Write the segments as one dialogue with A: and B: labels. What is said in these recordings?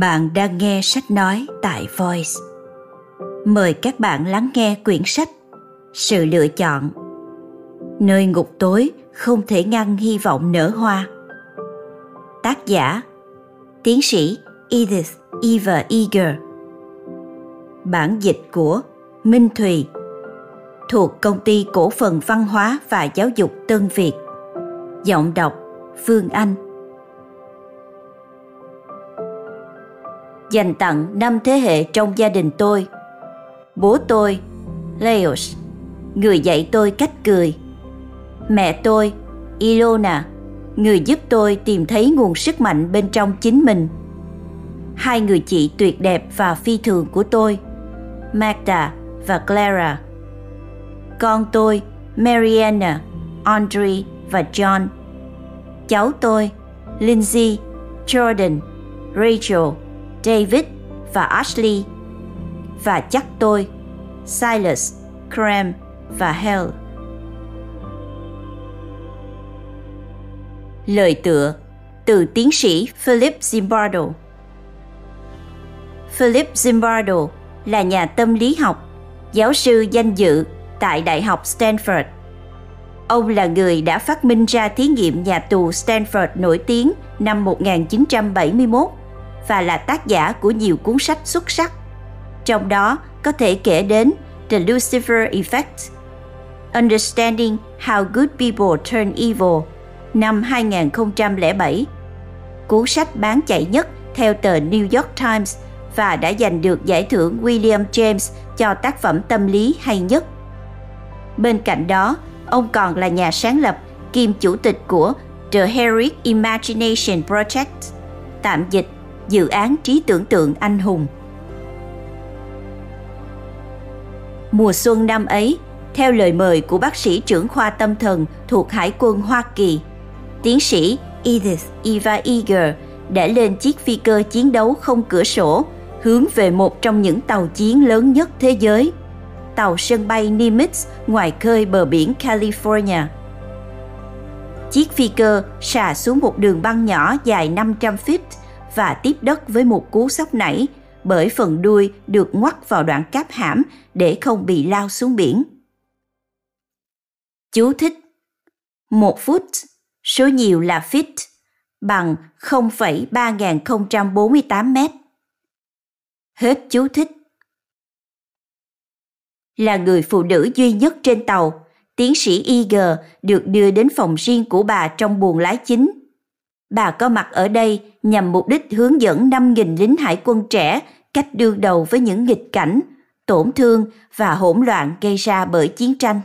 A: Bạn đang nghe sách nói tại Voice. Mời các bạn lắng nghe quyển sách Sự lựa chọn. Nơi ngục tối không thể ngăn hy vọng nở hoa. Tác giả, Tiến sĩ Edith Eva Eager Bản dịch của Minh Thùy thuộc công ty cổ phần văn hóa và giáo dục Tân Việt. Giọng đọc Phương Anh dành tặng năm thế hệ trong gia đình tôi. Bố tôi, Leos, người dạy tôi cách cười. Mẹ tôi, Ilona, người giúp tôi tìm thấy nguồn sức mạnh bên trong chính mình. Hai người chị tuyệt đẹp và phi thường của tôi, Magda và Clara. Con tôi, Mariana, Andre và John. Cháu tôi, Lindsay, Jordan, Rachel David và Ashley và chắc tôi Silas, Cram và Hell. Lời tựa từ tiến sĩ Philip Zimbardo Philip Zimbardo là nhà tâm lý học, giáo sư danh dự tại Đại học Stanford. Ông là người đã phát minh ra thí nghiệm nhà tù Stanford nổi tiếng năm 1971 và là tác giả của nhiều cuốn sách xuất sắc. Trong đó có thể kể đến The Lucifer Effect, Understanding How Good People Turn Evil năm 2007, cuốn sách bán chạy nhất theo tờ New York Times và đã giành được giải thưởng William James cho tác phẩm tâm lý hay nhất. Bên cạnh đó, ông còn là nhà sáng lập kiêm chủ tịch của The Heroic Imagination Project, tạm dịch dự án trí tưởng tượng anh hùng. Mùa xuân năm ấy, theo lời mời của bác sĩ trưởng khoa tâm thần thuộc Hải quân Hoa Kỳ, tiến sĩ Edith Eva Eager đã lên chiếc phi cơ chiến đấu không cửa sổ hướng về một trong những tàu chiến lớn nhất thế giới, tàu sân bay Nimitz ngoài khơi bờ biển California. Chiếc phi cơ xả xuống một đường băng nhỏ dài 500 feet và tiếp đất với một cú sốc nảy bởi phần đuôi được ngoắt vào đoạn cáp hãm để không bị lao xuống biển. Chú thích Một phút, số nhiều là feet, bằng 0,3048 mét. Hết chú thích. Là người phụ nữ duy nhất trên tàu, tiến sĩ Eager được đưa đến phòng riêng của bà trong buồng lái chính Bà có mặt ở đây nhằm mục đích hướng dẫn 5.000 lính hải quân trẻ cách đương đầu với những nghịch cảnh, tổn thương và hỗn loạn gây ra bởi chiến tranh.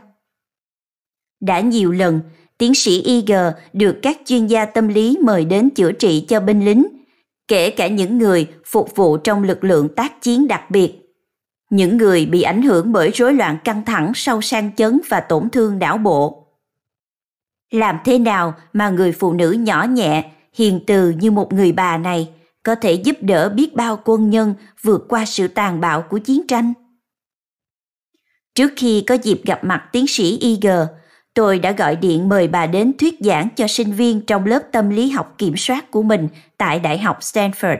A: Đã nhiều lần, tiến sĩ Eager được các chuyên gia tâm lý mời đến chữa trị cho binh lính, kể cả những người phục vụ trong lực lượng tác chiến đặc biệt. Những người bị ảnh hưởng bởi rối loạn căng thẳng sau sang chấn và tổn thương não bộ. Làm thế nào mà người phụ nữ nhỏ nhẹ hiền từ như một người bà này có thể giúp đỡ biết bao quân nhân vượt qua sự tàn bạo của chiến tranh. Trước khi có dịp gặp mặt tiến sĩ Iger, tôi đã gọi điện mời bà đến thuyết giảng cho sinh viên trong lớp tâm lý học kiểm soát của mình tại Đại học Stanford.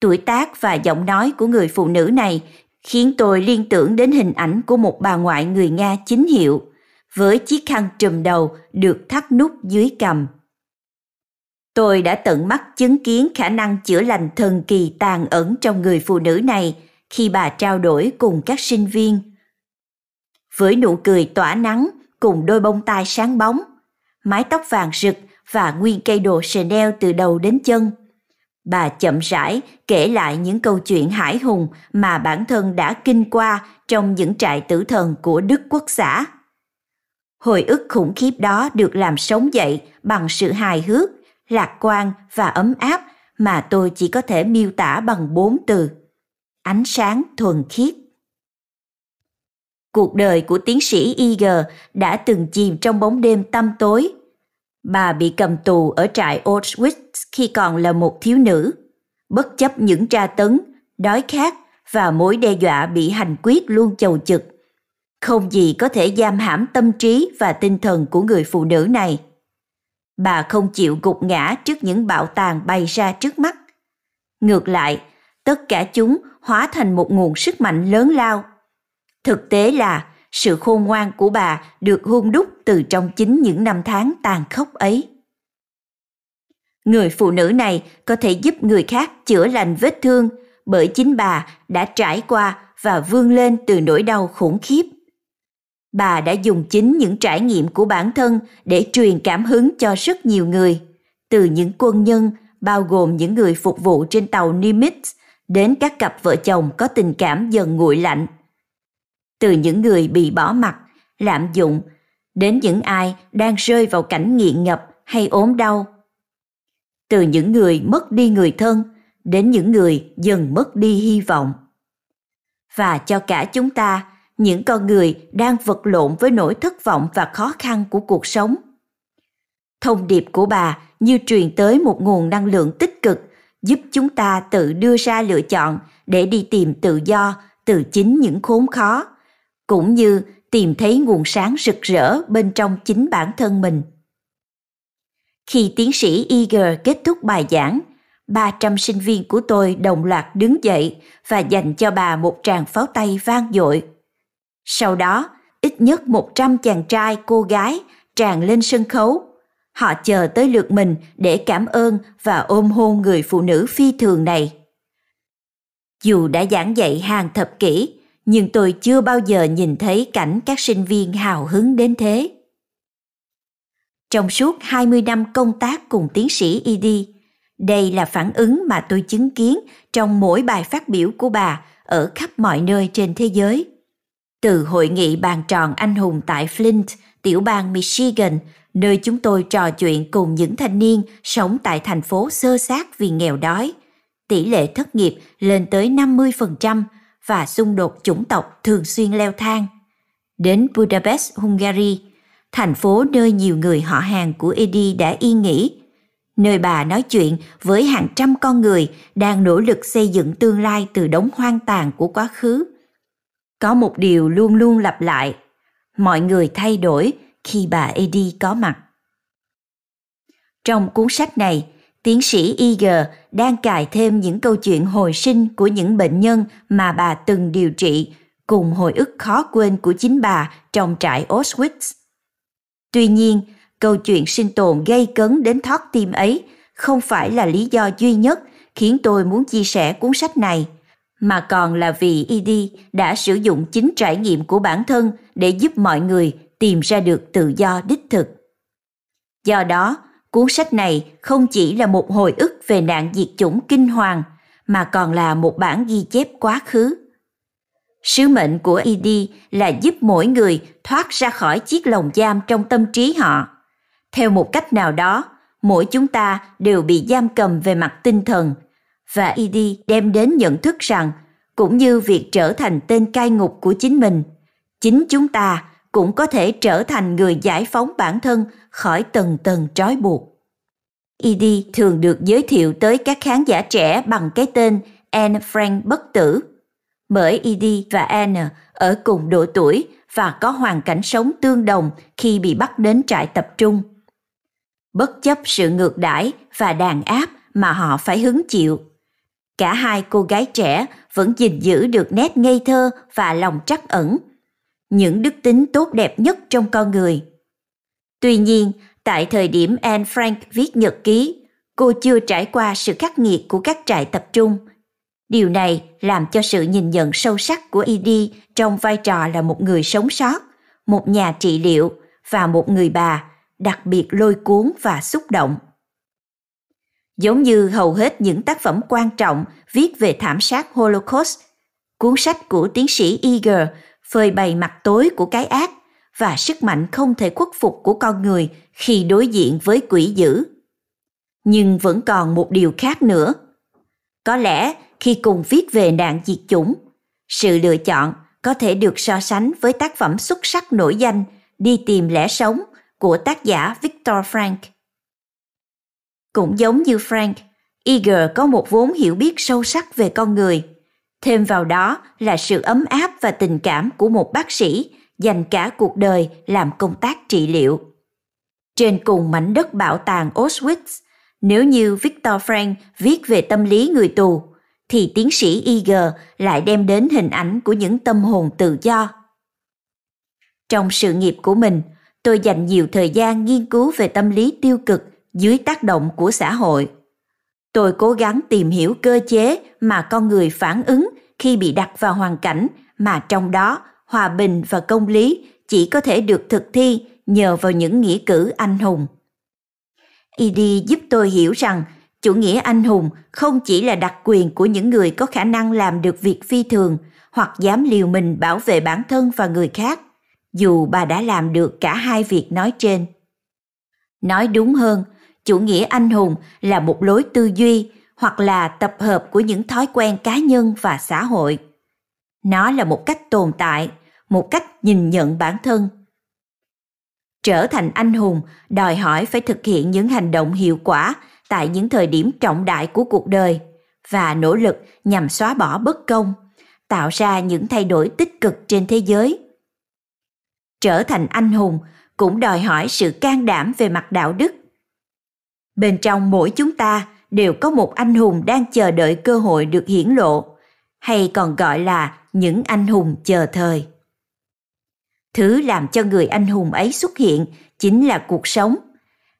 A: Tuổi tác và giọng nói của người phụ nữ này khiến tôi liên tưởng đến hình ảnh của một bà ngoại người Nga chính hiệu, với chiếc khăn trùm đầu được thắt nút dưới cầm. Tôi đã tận mắt chứng kiến khả năng chữa lành thần kỳ tàn ẩn trong người phụ nữ này khi bà trao đổi cùng các sinh viên. Với nụ cười tỏa nắng cùng đôi bông tai sáng bóng, mái tóc vàng rực và nguyên cây đồ Chanel từ đầu đến chân. Bà chậm rãi kể lại những câu chuyện hải hùng mà bản thân đã kinh qua trong những trại tử thần của Đức Quốc xã. Hồi ức khủng khiếp đó được làm sống dậy bằng sự hài hước lạc quan và ấm áp mà tôi chỉ có thể miêu tả bằng bốn từ. Ánh sáng thuần khiết. Cuộc đời của tiến sĩ Iger đã từng chìm trong bóng đêm tăm tối. Bà bị cầm tù ở trại Auschwitz khi còn là một thiếu nữ. Bất chấp những tra tấn, đói khát và mối đe dọa bị hành quyết luôn chầu trực. Không gì có thể giam hãm tâm trí và tinh thần của người phụ nữ này. Bà không chịu gục ngã trước những bạo tàn bay ra trước mắt. Ngược lại, tất cả chúng hóa thành một nguồn sức mạnh lớn lao. Thực tế là sự khôn ngoan của bà được hung đúc từ trong chính những năm tháng tàn khốc ấy. Người phụ nữ này có thể giúp người khác chữa lành vết thương bởi chính bà đã trải qua và vươn lên từ nỗi đau khủng khiếp. Bà đã dùng chính những trải nghiệm của bản thân để truyền cảm hứng cho rất nhiều người, từ những quân nhân bao gồm những người phục vụ trên tàu Nimitz đến các cặp vợ chồng có tình cảm dần nguội lạnh. Từ những người bị bỏ mặt, lạm dụng, đến những ai đang rơi vào cảnh nghiện ngập hay ốm đau. Từ những người mất đi người thân đến những người dần mất đi hy vọng. Và cho cả chúng ta, những con người đang vật lộn với nỗi thất vọng và khó khăn của cuộc sống. Thông điệp của bà như truyền tới một nguồn năng lượng tích cực giúp chúng ta tự đưa ra lựa chọn để đi tìm tự do từ chính những khốn khó, cũng như tìm thấy nguồn sáng rực rỡ bên trong chính bản thân mình. Khi tiến sĩ Eager kết thúc bài giảng, 300 sinh viên của tôi đồng loạt đứng dậy và dành cho bà một tràng pháo tay vang dội. Sau đó, ít nhất 100 chàng trai cô gái tràn lên sân khấu. Họ chờ tới lượt mình để cảm ơn và ôm hôn người phụ nữ phi thường này. Dù đã giảng dạy hàng thập kỷ, nhưng tôi chưa bao giờ nhìn thấy cảnh các sinh viên hào hứng đến thế. Trong suốt 20 năm công tác cùng tiến sĩ ED, đây là phản ứng mà tôi chứng kiến trong mỗi bài phát biểu của bà ở khắp mọi nơi trên thế giới. Từ hội nghị bàn tròn anh hùng tại Flint, tiểu bang Michigan, nơi chúng tôi trò chuyện cùng những thanh niên sống tại thành phố sơ sát vì nghèo đói. Tỷ lệ thất nghiệp lên tới 50% và xung đột chủng tộc thường xuyên leo thang. Đến Budapest, Hungary, thành phố nơi nhiều người họ hàng của Eddie đã yên nghỉ nơi bà nói chuyện với hàng trăm con người đang nỗ lực xây dựng tương lai từ đống hoang tàn của quá khứ. Có một điều luôn luôn lặp lại, mọi người thay đổi khi bà Eddie có mặt. Trong cuốn sách này, tiến sĩ Eager đang cài thêm những câu chuyện hồi sinh của những bệnh nhân mà bà từng điều trị cùng hồi ức khó quên của chính bà trong trại Auschwitz. Tuy nhiên, câu chuyện sinh tồn gây cấn đến thót tim ấy không phải là lý do duy nhất khiến tôi muốn chia sẻ cuốn sách này, mà còn là vì Ed đã sử dụng chính trải nghiệm của bản thân để giúp mọi người tìm ra được tự do đích thực. Do đó, cuốn sách này không chỉ là một hồi ức về nạn diệt chủng kinh hoàng, mà còn là một bản ghi chép quá khứ. Sứ mệnh của Ed là giúp mỗi người thoát ra khỏi chiếc lồng giam trong tâm trí họ theo một cách nào đó mỗi chúng ta đều bị giam cầm về mặt tinh thần và id đem đến nhận thức rằng, cũng như việc trở thành tên cai ngục của chính mình, chính chúng ta cũng có thể trở thành người giải phóng bản thân khỏi tầng tầng trói buộc id thường được giới thiệu tới các khán giả trẻ bằng cái tên Anne Frank bất tử, bởi id và Anne ở cùng độ tuổi và có hoàn cảnh sống tương đồng khi bị bắt đến trại tập trung bất chấp sự ngược đãi và đàn áp mà họ phải hứng chịu. Cả hai cô gái trẻ vẫn gìn giữ được nét ngây thơ và lòng trắc ẩn, những đức tính tốt đẹp nhất trong con người. Tuy nhiên, tại thời điểm Anne Frank viết nhật ký, cô chưa trải qua sự khắc nghiệt của các trại tập trung. Điều này làm cho sự nhìn nhận sâu sắc của ed trong vai trò là một người sống sót, một nhà trị liệu và một người bà đặc biệt lôi cuốn và xúc động. Giống như hầu hết những tác phẩm quan trọng viết về thảm sát Holocaust, cuốn sách của tiến sĩ Eager phơi bày mặt tối của cái ác và sức mạnh không thể khuất phục của con người khi đối diện với quỷ dữ. Nhưng vẫn còn một điều khác nữa. Có lẽ khi cùng viết về nạn diệt chủng, sự lựa chọn có thể được so sánh với tác phẩm xuất sắc nổi danh Đi tìm lẽ sống của tác giả Viktor Frank. Cũng giống như Frank, Eager có một vốn hiểu biết sâu sắc về con người. Thêm vào đó là sự ấm áp và tình cảm của một bác sĩ dành cả cuộc đời làm công tác trị liệu. Trên cùng mảnh đất bảo tàng Auschwitz, nếu như Victor Frank viết về tâm lý người tù, thì tiến sĩ Eager lại đem đến hình ảnh của những tâm hồn tự do. Trong sự nghiệp của mình, tôi dành nhiều thời gian nghiên cứu về tâm lý tiêu cực dưới tác động của xã hội. Tôi cố gắng tìm hiểu cơ chế mà con người phản ứng khi bị đặt vào hoàn cảnh mà trong đó hòa bình và công lý chỉ có thể được thực thi nhờ vào những nghĩa cử anh hùng. ed giúp tôi hiểu rằng chủ nghĩa anh hùng không chỉ là đặc quyền của những người có khả năng làm được việc phi thường hoặc dám liều mình bảo vệ bản thân và người khác, dù bà đã làm được cả hai việc nói trên. Nói đúng hơn, chủ nghĩa anh hùng là một lối tư duy hoặc là tập hợp của những thói quen cá nhân và xã hội. Nó là một cách tồn tại, một cách nhìn nhận bản thân. Trở thành anh hùng đòi hỏi phải thực hiện những hành động hiệu quả tại những thời điểm trọng đại của cuộc đời và nỗ lực nhằm xóa bỏ bất công, tạo ra những thay đổi tích cực trên thế giới. Trở thành anh hùng cũng đòi hỏi sự can đảm về mặt đạo đức. Bên trong mỗi chúng ta đều có một anh hùng đang chờ đợi cơ hội được hiển lộ, hay còn gọi là những anh hùng chờ thời. Thứ làm cho người anh hùng ấy xuất hiện chính là cuộc sống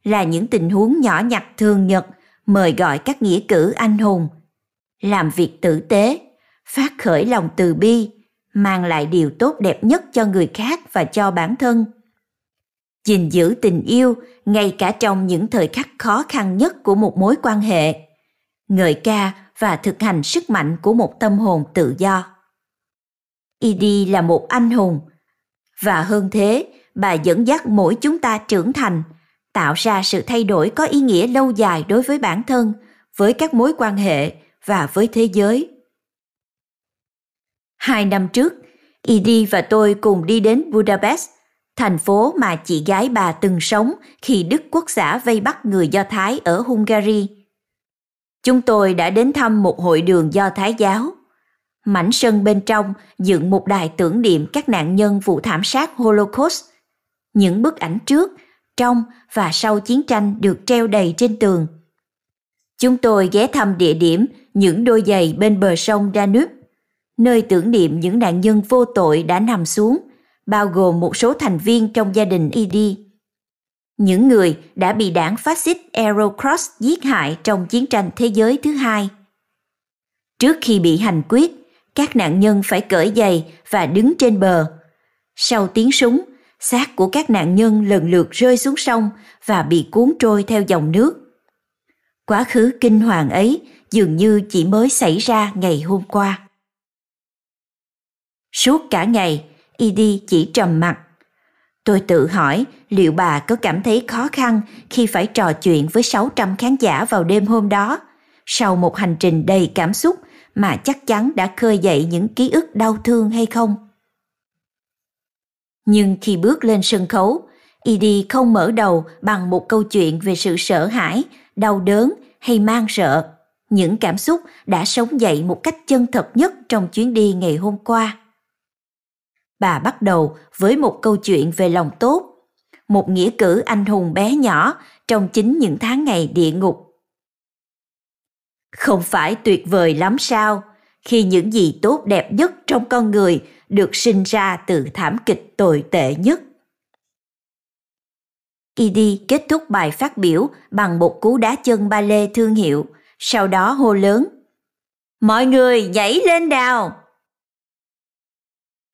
A: là những tình huống nhỏ nhặt thường nhật mời gọi các nghĩa cử anh hùng làm việc tử tế phát khởi lòng từ bi mang lại điều tốt đẹp nhất cho người khác và cho bản thân gìn giữ tình yêu ngay cả trong những thời khắc khó khăn nhất của một mối quan hệ. Ngợi ca và thực hành sức mạnh của một tâm hồn tự do. Idi là một anh hùng. Và hơn thế bà dẫn dắt mỗi chúng ta trưởng thành tạo ra sự thay đổi có ý nghĩa lâu dài đối với bản thân với các mối quan hệ và với thế giới. Hai năm trước Idi và tôi cùng đi đến Budapest, thành phố mà chị gái bà từng sống khi Đức Quốc xã vây bắt người Do Thái ở Hungary. Chúng tôi đã đến thăm một hội đường Do Thái giáo. Mảnh sân bên trong dựng một đài tưởng niệm các nạn nhân vụ thảm sát Holocaust. Những bức ảnh trước trong và sau chiến tranh được treo đầy trên tường. Chúng tôi ghé thăm địa điểm những đôi giày bên bờ sông Danube, nơi tưởng niệm những nạn nhân vô tội đã nằm xuống, bao gồm một số thành viên trong gia đình ED. Những người đã bị đảng phát xít Aerocross giết hại trong chiến tranh thế giới thứ hai. Trước khi bị hành quyết, các nạn nhân phải cởi giày và đứng trên bờ. Sau tiếng súng, xác của các nạn nhân lần lượt rơi xuống sông và bị cuốn trôi theo dòng nước. Quá khứ kinh hoàng ấy dường như chỉ mới xảy ra ngày hôm qua. Suốt cả ngày, Idi chỉ trầm mặt. Tôi tự hỏi liệu bà có cảm thấy khó khăn khi phải trò chuyện với 600 khán giả vào đêm hôm đó, sau một hành trình đầy cảm xúc mà chắc chắn đã khơi dậy những ký ức đau thương hay không? Nhưng khi bước lên sân khấu, Edie không mở đầu bằng một câu chuyện về sự sợ hãi, đau đớn hay mang sợ. Những cảm xúc đã sống dậy một cách chân thật nhất trong chuyến đi ngày hôm qua. Bà bắt đầu với một câu chuyện về lòng tốt, một nghĩa cử anh hùng bé nhỏ trong chính những tháng ngày địa ngục. Không phải tuyệt vời lắm sao, khi những gì tốt đẹp nhất trong con người được sinh ra từ thảm kịch tồi tệ nhất. Idi kết thúc bài phát biểu bằng một cú đá chân ba lê thương hiệu, sau đó hô lớn. Mọi người nhảy lên nào!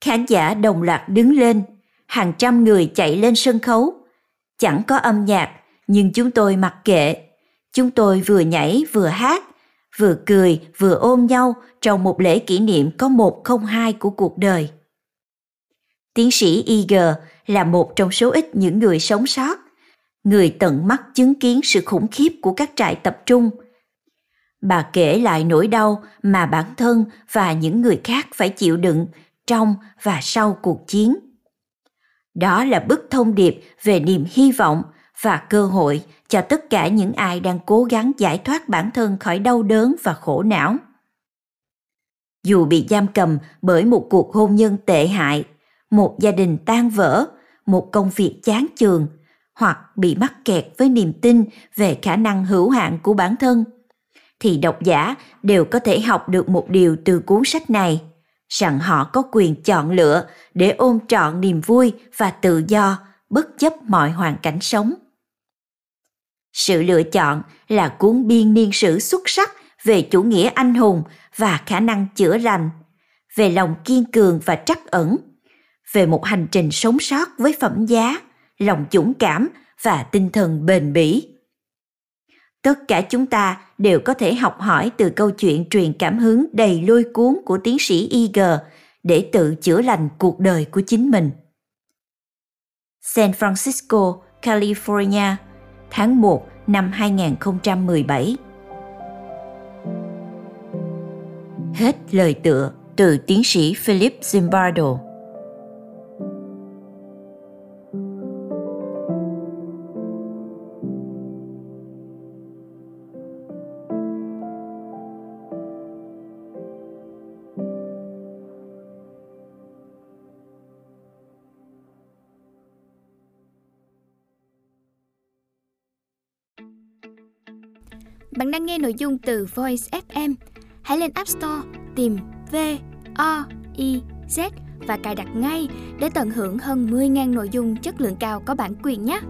A: Khán giả đồng loạt đứng lên, hàng trăm người chạy lên sân khấu. Chẳng có âm nhạc, nhưng chúng tôi mặc kệ. Chúng tôi vừa nhảy vừa hát, vừa cười vừa ôm nhau trong một lễ kỷ niệm có một không hai của cuộc đời. Tiến sĩ Eager là một trong số ít những người sống sót. Người tận mắt chứng kiến sự khủng khiếp của các trại tập trung. Bà kể lại nỗi đau mà bản thân và những người khác phải chịu đựng trong và sau cuộc chiến. Đó là bức thông điệp về niềm hy vọng và cơ hội cho tất cả những ai đang cố gắng giải thoát bản thân khỏi đau đớn và khổ não. Dù bị giam cầm bởi một cuộc hôn nhân tệ hại, một gia đình tan vỡ, một công việc chán chường hoặc bị mắc kẹt với niềm tin về khả năng hữu hạn của bản thân thì độc giả đều có thể học được một điều từ cuốn sách này rằng họ có quyền chọn lựa để ôm trọn niềm vui và tự do, bất chấp mọi hoàn cảnh sống. Sự lựa chọn là cuốn biên niên sử xuất sắc về chủ nghĩa anh hùng và khả năng chữa lành, về lòng kiên cường và trắc ẩn, về một hành trình sống sót với phẩm giá, lòng dũng cảm và tinh thần bền bỉ tất cả chúng ta đều có thể học hỏi từ câu chuyện truyền cảm hứng đầy lôi cuốn của tiến sĩ Eager để tự chữa lành cuộc đời của chính mình. San Francisco, California, tháng 1 năm 2017. Hết lời tựa từ tiến sĩ Philip Zimbardo.
B: Bạn đang nghe nội dung từ Voice FM. Hãy lên App Store, tìm V O I Z và cài đặt ngay để tận hưởng hơn 10.000 nội dung chất lượng cao có bản quyền nhé.